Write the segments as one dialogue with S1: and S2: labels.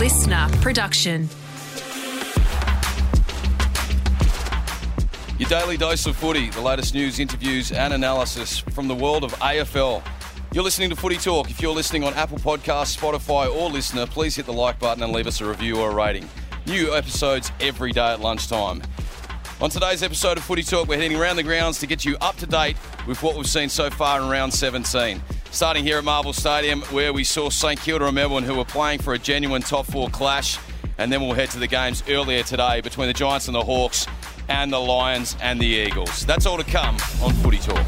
S1: LiSTNR production.
S2: Your daily dose of footy, the latest news, interviews, and analysis from the world of AFL. You're listening to Footy Talk. If you're listening on Apple Podcasts, Spotify, or LiSTNR, please hit the like button and leave us a review or a rating. New episodes every day at lunchtime. On today's episode of Footy Talk, we're heading around the grounds to get you up to date with what we've seen so far in round 17. Starting here at Marvel Stadium, where we saw St Kilda and Melbourne, who were playing for a genuine top four clash. And then we'll head to the games earlier today between the Giants and the Hawks and the Lions and the Eagles. That's all to come on Footy Talk.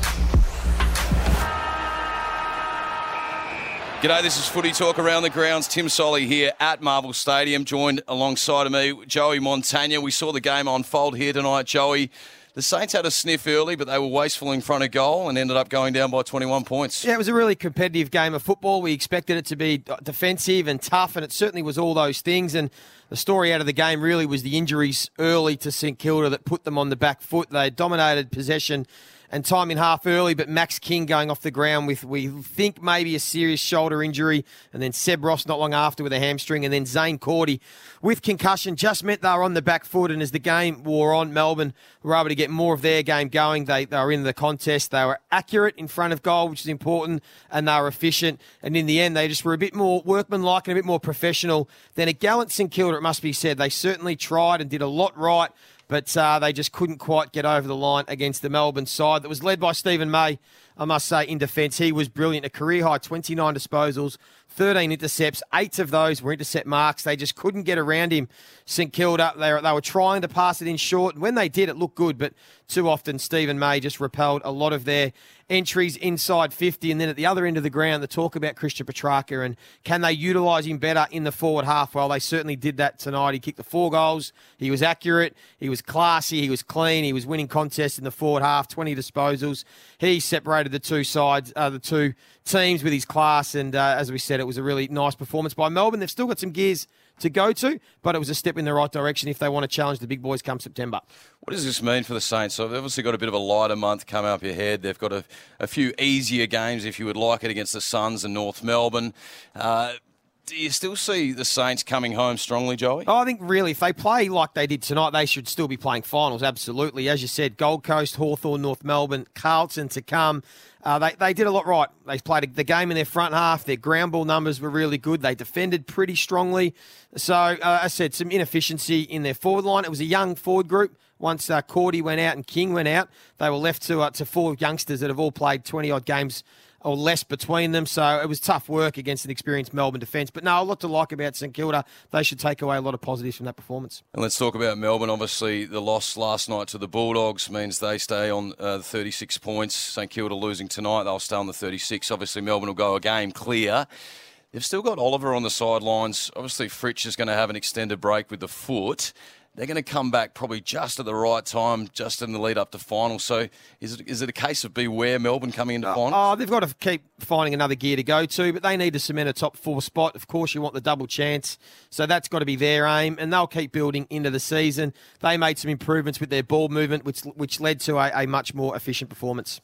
S2: G'day, this is Footy Talk around the grounds. Tim Solly here at Marvel Stadium, joined alongside of me, Joey Montagna. We saw the game unfold here tonight, Joey. The Saints had a sniff early, but they were wasteful in front of goal and ended up going down by 21 points.
S3: Yeah, it was a really competitive game of football. We expected it to be defensive and tough, and it certainly was all those things. And the story out of the game really was the injuries early to St Kilda that put them on the back foot. They dominated possession and time in half early, but Max King going off the ground with, we think, maybe a serious shoulder injury, and then Seb Ross not long after with a hamstring, and then Zaine Cordy with concussion just meant they were on the back foot. And as the game wore on, Melbourne were able to get more of their game going. They, they were in the contest. They were accurate in front of goal, which is important, and they were efficient. And in the end, they just were a bit more workmanlike and a bit more professional than a gallant St Kilda, it must be said. They certainly tried and did a lot right but uh, they just couldn't quite get over the line against the Melbourne side that was led by Steven May. I must say, in defence, he was brilliant. A career high 29 disposals, 13 intercepts. Eight of those were intercept marks. They just couldn't get around him. St Kilda, they were, they were trying to pass it in short. And when they did, it looked good, but too often Steven May just repelled a lot of their entries inside 50. And then at the other end of the ground, the talk about Christian Petracca and can they utilise him better in the forward half? Well, they certainly did that tonight. He kicked the four goals. He was accurate. He was classy. He was clean. He was winning contests in the forward half, 20 disposals. He separated the two sides, uh, the two teams with his class. And uh, as we said, it was a really nice performance by Melbourne. They've still got some gears to go to, but it was a step in the right direction if they want to challenge the big boys come September.
S2: What does this mean for the Saints? So they've obviously got a bit of a lighter month coming up ahead. They've got a, a few easier games, if you would like it, against the Suns and North Melbourne. Uh, do you still see the Saints coming home strongly, Joey?
S3: Oh, I think really, if they play like they did tonight, they should still be playing finals. Absolutely, as you said, Gold Coast, Hawthorn, North Melbourne, Carlton to come. Uh, they, they did a lot right. They played the game in their front half. Their ground ball numbers were really good. They defended pretty strongly. So, uh, I said, some inefficiency in their forward line. It was a young forward group. Once uh, Cordy went out and King went out, they were left to, uh, to four youngsters that have all played 20 odd games or less between them. So it was tough work against an experienced Melbourne defence. But no, a lot to like about St Kilda. They should take away a lot of positives from that performance.
S2: And let's talk about Melbourne. Obviously, the loss last night to the Bulldogs means they stay on uh, 36 points. St Kilda losing tonight, they'll stay on the 36. Obviously, Melbourne will go a game clear. They've still got Oliver on the sidelines. Obviously, Fritsch is going to have an extended break with the foot they're going to come back probably just at the right time, just in the lead up to final. So is it, is it a case of beware Melbourne coming into final?
S3: Oh, they've got to keep finding another gear to go to, but they need to cement a top four spot. Of course, you want the double chance, so that's got to be their aim, and they'll keep building into the season. They made some improvements with their ball movement, which which led to a, a much more efficient performance.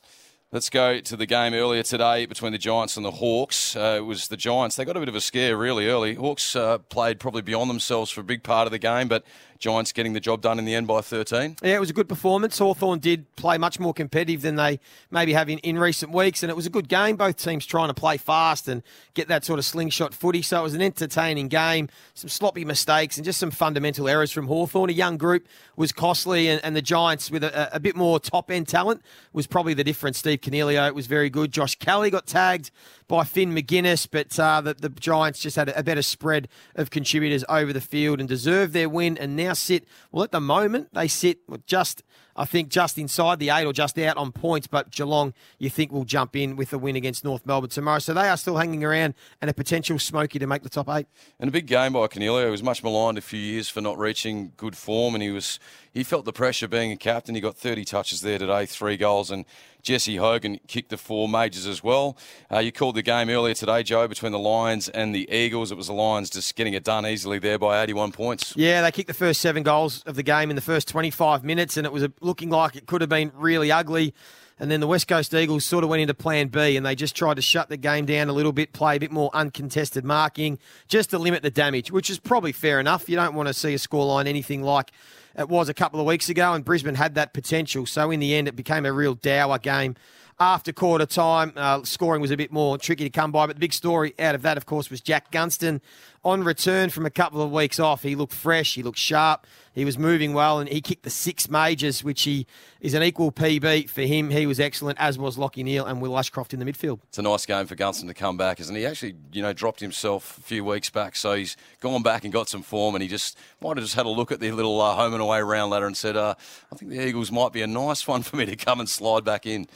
S2: Let's go to the game earlier today between the Giants and the Hawks. Uh, it was the Giants. They got a bit of a scare really early. Hawks uh, played probably beyond themselves for a big part of the game, but Giants getting the job done in the end by 13.
S3: Yeah, it was a good performance. Hawthorn did play much more competitive than they maybe have in, in recent weeks, and it was a good game. Both teams trying to play fast and get that sort of slingshot footy, so it was an entertaining game. Some sloppy mistakes and just some fundamental errors from Hawthorn. A young group was costly, and, and the Giants with a, a bit more top end talent was probably the difference. Steve Coniglio was very good. Josh Kelly got tagged by Finn Maginness, but uh, the, the Giants just had a, better spread of contributors over the field and deserved their win and now sit, well, at the moment, they sit with just I think just inside the eight or just out on points, but Geelong, you think, will jump in with a win against North Melbourne tomorrow. So they are still hanging around and a potential smoky to make the top eight.
S2: And a big game by Coniglio. He was much maligned a few years for not reaching good form, and he was he felt the pressure being a captain. He got 30 touches there today, three goals, and Jesse Hogan kicked the four majors as well. Uh, you called the game earlier today, Joe, between the Lions and the Eagles. It was the Lions just getting it done easily there by 81 points.
S3: Yeah, they kicked the first seven goals of the game in the first 25 minutes, and it was looking like it could have been really ugly. And then the West Coast Eagles sort of went into plan B and they just tried to shut the game down a little bit, play a bit more uncontested marking, just to limit the damage, which is probably fair enough. You don't want to see a scoreline anything like it was a couple of weeks ago, and Brisbane had that potential. So in the end, it became a real dour game after quarter time. Uh, scoring was a bit more tricky to come by, but the big story out of that, of course, was Jack Gunston on return from a couple of weeks off. He looked fresh, he looked sharp, he was moving well, and he kicked the six majors, which he is an equal PB for him. He was excellent, as was Lachie Neale and Will Ashcroft in the midfield.
S2: It's a nice game for Gunston to come back, isn't he? Actually, you know, dropped himself a few weeks back, so he's gone back and got some form, and he just might have just had a look at the little uh, home and away round ladder and said, uh, I think the Eagles might be a nice one for me to come and slide back in.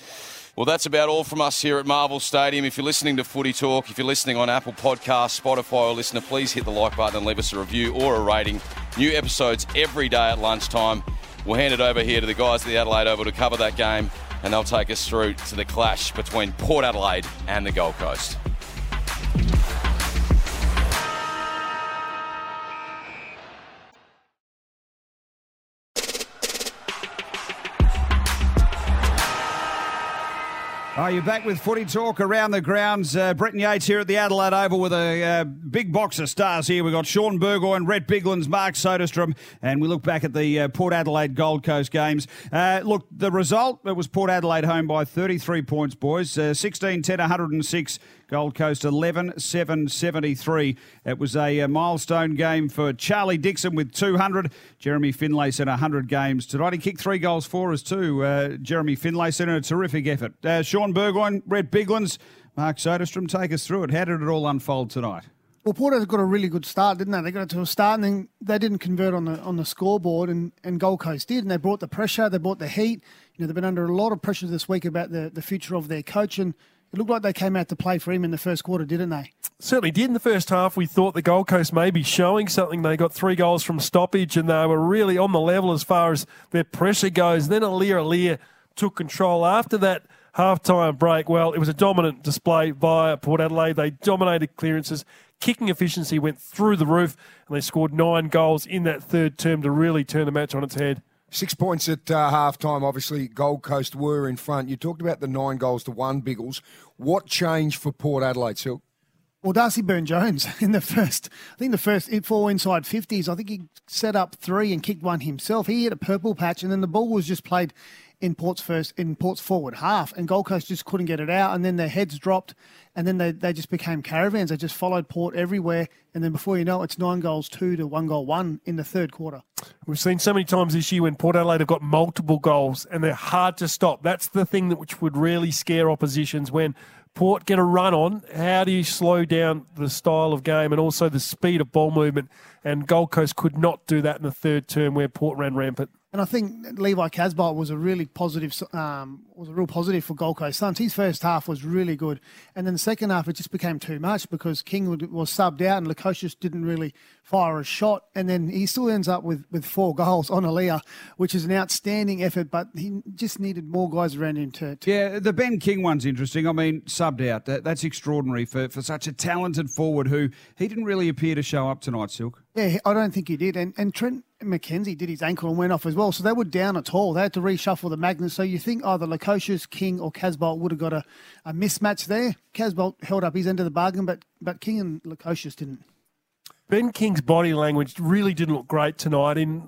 S2: Well, that's about all from us here at Marvel Stadium. If you're listening to Footy Talk, if you're listening on Apple Podcasts, Spotify, or LiSTNR, please hit the like button and leave us a review or a rating. New episodes every day at lunchtime. We'll hand it over here to the guys at the Adelaide Oval to cover that game, and they'll take us through to the clash between Port Adelaide and the Gold Coast.
S1: Oh, you're back with footy talk around the grounds. Uh, Yates here at the Adelaide Oval with a uh, big box of stars here. We've got Shaun Burgoyne, Rhett Biglands, Mark Soderstrom, and we look back at the uh, Port Adelaide Gold Coast games. Uh, look, the result, it was Port Adelaide home by 33 points, boys. Uh, 16 10 106 Gold Coast 11 7 73. It was a, a, milestone game for Charlie Dixon with 200. Jeremy Finlayson 100 games tonight. He kicked three goals for us too. Uh, Jeremy Finlayson in a terrific effort. Uh, Shaun Burgoyne, Rhett Biglands, Mark Soderstrom, take us through it. How did it all unfold tonight?
S4: Well, Porter's got a really good start, didn't they? They got it to a start, and then they didn't convert on the on the scoreboard, and, and Gold Coast did, and they brought the pressure, they brought the heat. You know, they've been under a lot of pressure this week about the, the future of their coach, and it looked like they came out to play for him in the first quarter, didn't they?
S5: Certainly did in the first half. We thought the Gold Coast may be showing something. They got three goals from stoppage and they were really on the level as far as their pressure goes. Then Aliir Aliir took control after that half-time break. Well, it was a dominant display by Port Adelaide. They dominated clearances. Kicking efficiency went through the roof and they scored nine goals in that third term to really turn the match on its head.
S6: Six points at uh, half time. Obviously, Gold Coast were in front. You talked about the nine goals to one, Biggles. What changed for Port Adelaide, Silk?
S4: Well, Darcy Byrne Jones in the first, I think the first four inside 50s, I think he set up three and kicked one himself. He hit a purple patch, and then the ball was just played in Port's first in Port's forward half, and Gold Coast just couldn't get it out, and then their heads dropped, and then they, they just became caravans. They just followed Port everywhere, and then before you know it, it's nine goals two to one goal one in the third quarter.
S5: We've seen so many times this year when Port Adelaide have got multiple goals, and they're hard to stop. That's the thing that which would really scare oppositions when Port get a run on. How do you slow down the style of game and also the speed of ball movement? And Gold Coast could not do that in the third term where Port ran rampant.
S4: And I think Levi Casboult was a really positive, um, was a real positive for Gold Coast Suns. His first half was really good, and then the second half it just became too much because King was subbed out and Lukosius didn't really fire a shot, and then he still ends up with, with four goals on Aliir, which is an outstanding effort. But he just needed more guys around him to. to...
S1: Yeah, the Ben King one's interesting. I mean, subbed out. That, that's extraordinary for, for such a talented forward who he didn't really appear to show up tonight, Silk.
S4: Yeah, I don't think he did, and and Trent McKenzie did his ankle and went off as well. So they were down at all. They had to reshuffle the magnets. So you think either Lukosius, King, or Casboult would have got a, a mismatch there. Casboult held up his end of the bargain, but but King and Lukosius didn't.
S5: Ben King's body language really didn't look great tonight in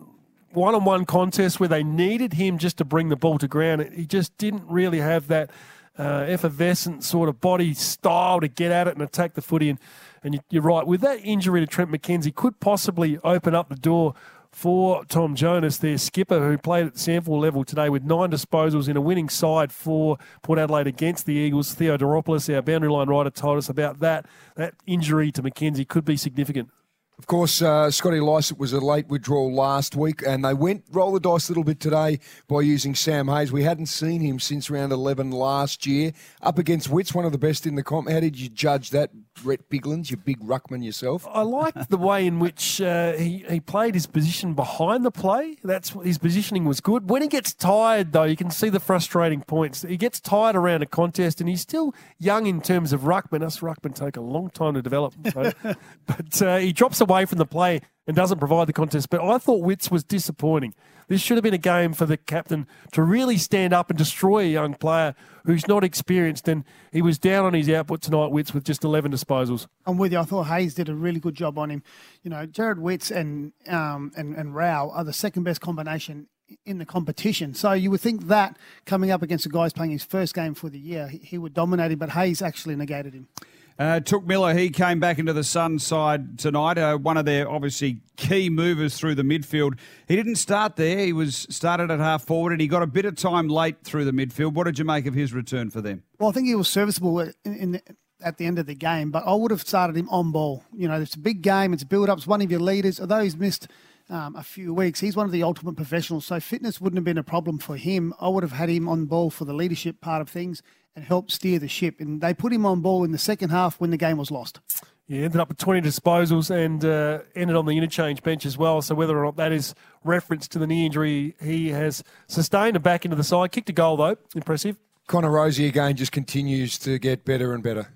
S5: one-on-one contests where they needed him just to bring the ball to ground. He just didn't really have that uh, effervescent sort of body style to get at it and attack the footy. And, and you're right, with that injury to Trent McKenzie, could possibly open up the door for Tom Jonas, their skipper, who played at the SANFL level today with nine disposals in a winning side for Port Adelaide against the Eagles. Theo Doropoulos, our boundary line rider, told us about that. That injury to McKenzie could be significant.
S6: Of course, uh, Scotty Lycett was a late withdrawal last week, and they went roll the dice a little bit today by using Sam Hayes. We hadn't seen him since round 11 last year. Up against Witts, one of the best in the comp. How did you judge that, Rhett Biglands, your big ruckman yourself?
S5: I like the way in which uh, he, he played his position behind the play. That's His positioning was good. When he gets tired, though, you can see the frustrating points. He gets tired around a contest, and he's still young in terms of ruckman. Us ruckman take a long time to develop. So. but uh, he drops away from the play and doesn't provide the contest. But I thought Witts was disappointing. This should have been a game for the captain to really stand up and destroy a young player who's not experienced. And he was down on his output tonight, Witts, with just 11 disposals.
S4: I'm with you. I thought Hayes did a really good job on him. You know, Jarrod Witts and um, and, and Rowell are the second best combination in the competition. So you would think that coming up against a guy who's playing his first game for the year, he, he would dominate him, but Hayes actually negated him.
S1: Uh, Touk Miller, he came back into the Sun side tonight. Uh, one of their obviously key movers through the midfield. He didn't start there. He was started at half forward, and he got a bit of time late through the midfield. What did you make of his return for them?
S4: Well, I think he was serviceable in, in the, at the end of the game, but I would have started him on ball. You know, it's a big game. It's build up. It's one of your leaders. Although he's missed um, a few weeks, he's one of the ultimate professionals. So fitness wouldn't have been a problem for him. I would have had him on ball for the leadership part of things and help steer the ship. And they put him on ball in the second half when the game was lost.
S5: Yeah, ended up with 20 disposals and uh, ended on the interchange bench as well. So whether or not that is reference to the knee injury he has sustained and back into the side. Kicked a goal, though. Impressive.
S6: Connor Rozee again just continues to get better and better.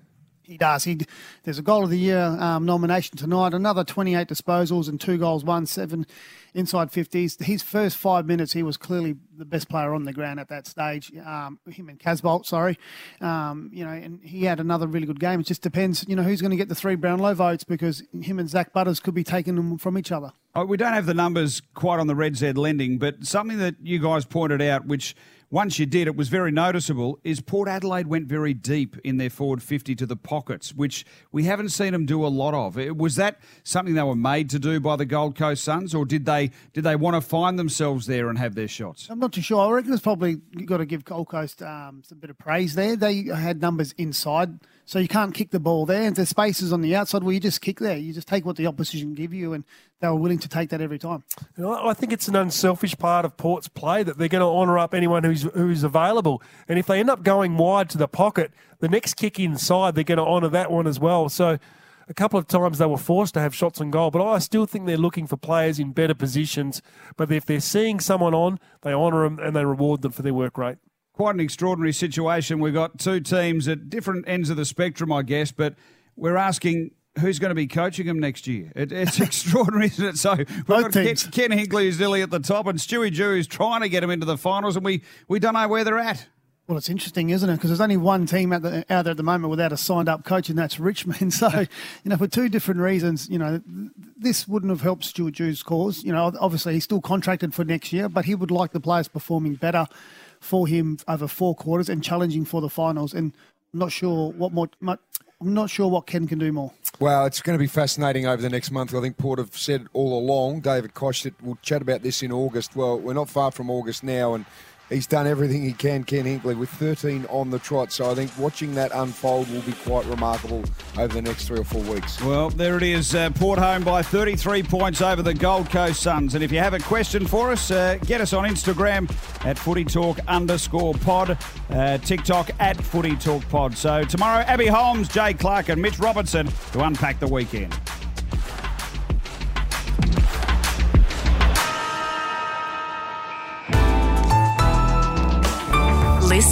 S4: He does. He there's a goal of the year um, nomination tonight. Another 28 disposals and two goals, one seven inside 50s. His first five minutes, he was clearly the best player on the ground at that stage. Um, him and Casboult, sorry. Um, you know, and he had another really good game. It just depends, you know, who's going to get the three Brownlow votes because him and Zach Butters could be taking them from each other.
S1: Oh, we don't have the numbers quite on the Red Z lending, but something that you guys pointed out, which once you did, it was very noticeable, is Port Adelaide went very deep in their forward 50 to the pockets, which we haven't seen them do a lot of. Was that something they were made to do by the Gold Coast Suns, or did they did they want to find themselves there and have their shots?
S4: Not too sure. I reckon it's probably got to give Gold Coast um, some bit of praise there. They had numbers inside so you can't kick the ball there. And there's spaces on the outside where you just kick there. You just take what the opposition give you, and they were willing to take that every time.
S5: I think it's an unselfish part of Port's play that they're going to honour up anyone who's who's available. And if they end up going wide to the pocket, the next kick inside, they're going to honour that one as well. So a couple of times they were forced to have shots on goal, but I still think they're looking for players in better positions. But if they're seeing someone on, they honour them and they reward them for their work rate
S1: quite an extraordinary situation. We've got two teams at different ends of the spectrum, I guess, but we're asking who's going to be coaching them next year. It, it's extraordinary, isn't it? So we've got Ken, Ken Hinkley who's nearly at the top, and Stewie Dew is trying to get them into the finals, and we, we don't know where they're at.
S4: Well, it's interesting, isn't it? Because there's only one team out, out there at the moment without a signed up coach, and that's Richmond. So, you know, for two different reasons, you know, this wouldn't have helped Stuart Dew's cause. You know, obviously he's still contracted for next year, but he would like the players performing better for him over four quarters and challenging for the finals. And I'm not sure what more. I'm not sure what Ken can do more.
S6: Well, it's going to be fascinating over the next month. I think Port have said all along. David Koch that we'll chat about this in August. Well, we're not far from August now, and he's done everything he can, Ken Hinkley, with 13 on the trot. So I think watching that unfold will be quite remarkable over the next three or four weeks.
S1: Well, there it is. Uh, Port home by 33 points over the Gold Coast Suns. And if you have a question for us, uh, get us on Instagram at Footy Talk underscore pod, uh, TikTok at Footy Talk pod. So tomorrow, Abby Holmes, Jay Clark, and Mitch Robertson to unpack the weekend.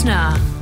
S7: Listener.